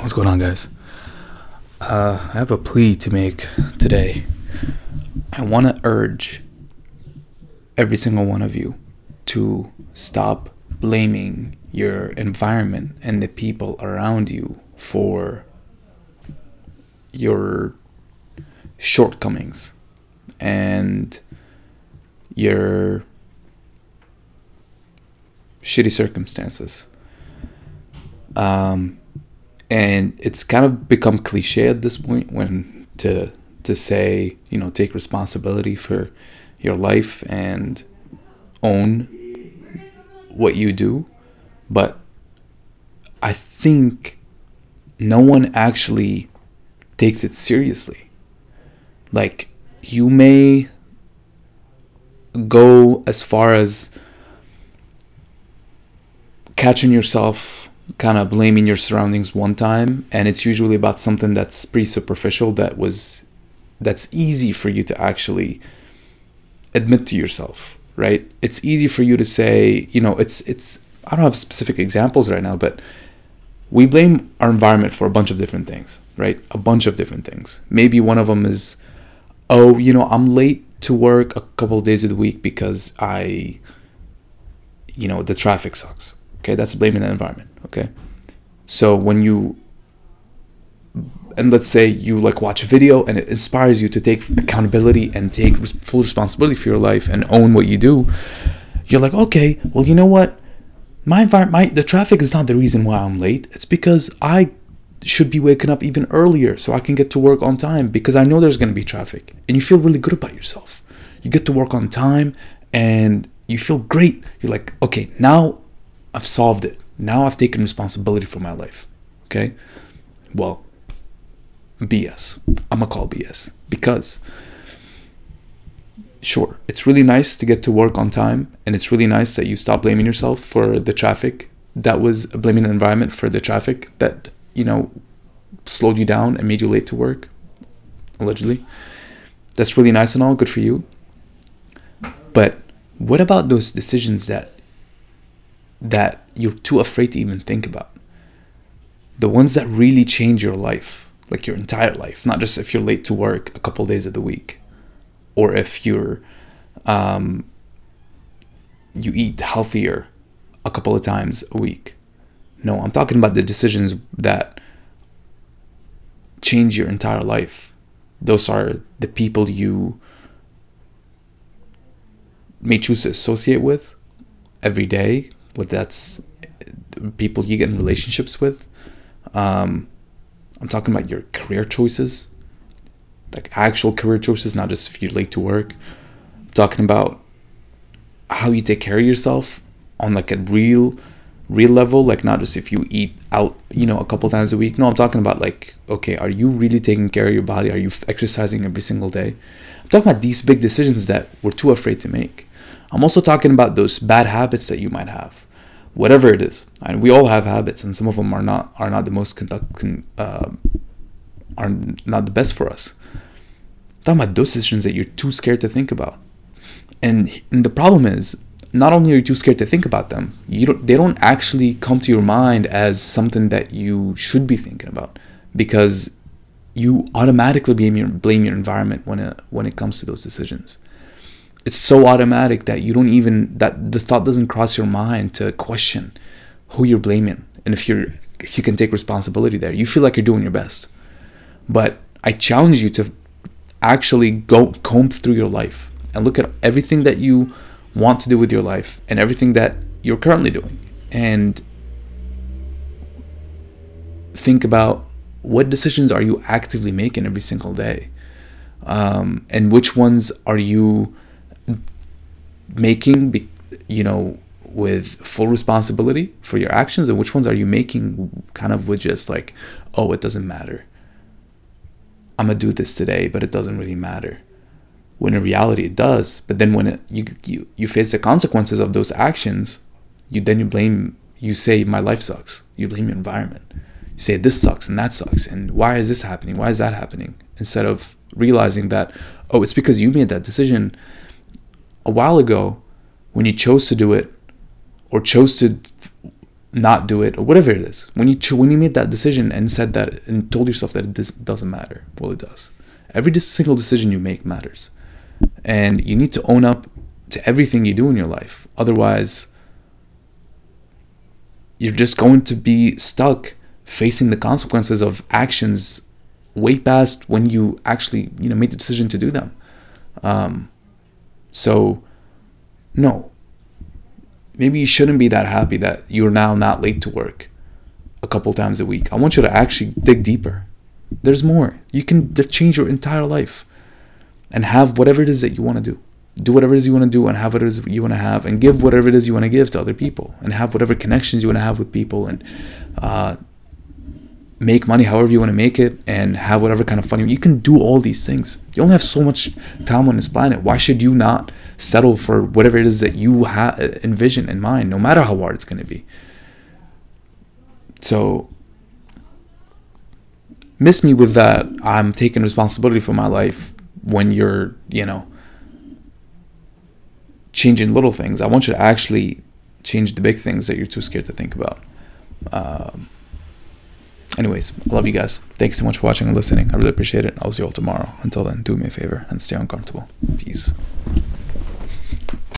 What's going on, guys? Uh, I have a plea to make today. I want to urge every single one of you to stop blaming your environment and the people around you for your shortcomings and your shitty circumstances. Um, and it's kind of become cliche at this point when to to say you know take responsibility for your life and own what you do but i think no one actually takes it seriously like you may go as far as catching yourself kind of blaming your surroundings one time and it's usually about something that's pretty superficial that was that's easy for you to actually admit to yourself right? It's easy for you to say you know it's it's i don't have specific examples right now but we blame our environment for a bunch of different things right? A bunch of different things. Maybe one of them is oh you know i'm late to work a couple days a week because i you know the traffic sucks Okay, that's blaming the environment. Okay, so when you and let's say you like watch a video and it inspires you to take accountability and take full responsibility for your life and own what you do you're like okay well you know what? My environment my the traffic is not the reason why i'm late. It's because i should be waking up even earlier so i can get to work on time because i know there's going to be traffic and you feel really good about yourself you get to work on time and you feel great you're like okay now I've solved it. Now I've taken responsibility for my life. Okay? Well, BS. I'm gonna call BS because sure, it's really nice to get to work on time and it's really nice that you stop blaming yourself for the traffic. That was blaming the environment for the traffic that, you know, slowed you down and made you late to work, allegedly. That's really nice and all, good for you. But what about those decisions that that you're too afraid to even think about. The ones that really change your life, like your entire life, not just if you're late to work a couple days of the week, or if you're um, you eat healthier a couple of times a week. No, I'm talking about the decisions that change your entire life. Those are the people you may choose to associate with every day, whether that's people you get in relationships with. Um, I'm talking about your career choices, like actual career choices, not just if you're late to work. I'm talking about how you take care of yourself on like a real, real level, like not just if you eat out, you know, a couple times a week. No, I'm talking about like, okay, are you really taking care of your body? Are you exercising every single day? I'm talking about these big decisions that we're too afraid to make. I'm also talking about those bad habits that you might have whatever it is. And we all have habits, and some of them are not are not the most conduct, uh, are not the best for us. I'm talking about those decisions that you're too scared to think about, and, and the problem is not only are you too scared to think about them, you don't they don't actually come to your mind as something that you should be thinking about because you automatically blame your blame your environment when it when it comes to those decisions. It's so automatic that you don't even that the thought doesn't cross your mind to question who you're blaming and if you're if you can take responsibility there. You feel like you're doing your best. But i challenge you to actually go comb through your life and look at everything that you want to do with your life and everything that you're currently doing. And think about what decisions are you actively making every single day? Um, and which ones are you making you know with full responsibility for your actions and which ones are you making kind of with just like oh it doesn't matter. I'm gonna do this today but it doesn't really matter when in reality it does but then when it, you, you you face the consequences of those actions you then you blame you say my life sucks. You blame your environment. You say this sucks and that sucks and why is this happening? Why is that happening? Instead of realizing that oh it's because you made that decision a while ago when you chose to do it or chose to not do it or whatever it is. When you cho- when you made that decision and said that and told yourself that it doesn't matter. Well it does. Every single decision you make matters and you need to own up to everything you do in your life otherwise you're just going to be stuck facing the consequences of actions way past when you actually you know made the decision to do them um, so no maybe you shouldn't be that happy that you're now not late to work a couple times a week. I want you to actually dig deeper. There's more. You can change your entire life and have whatever it is that you want to do. Do whatever it is you want to do and have whatever it is you want to have and give whatever it is you want to give to other people and have whatever connections you want to have with people and uh, make money however you want to make it and have whatever kind of fun you, you can do all these things. You only have so much time on this planet. Why should you not settle for whatever it is that you have envision in mind no matter how hard it's going to be? So miss me with that. I'm taking responsibility for my life when you're you know changing little things i want you to actually change the big things that you're too scared to think about um, anyways, I love you guys. Thanks so much for watching and listening. I really appreciate it. I'll see you all tomorrow. Until then, do me a favor and stay uncomfortable. Peace.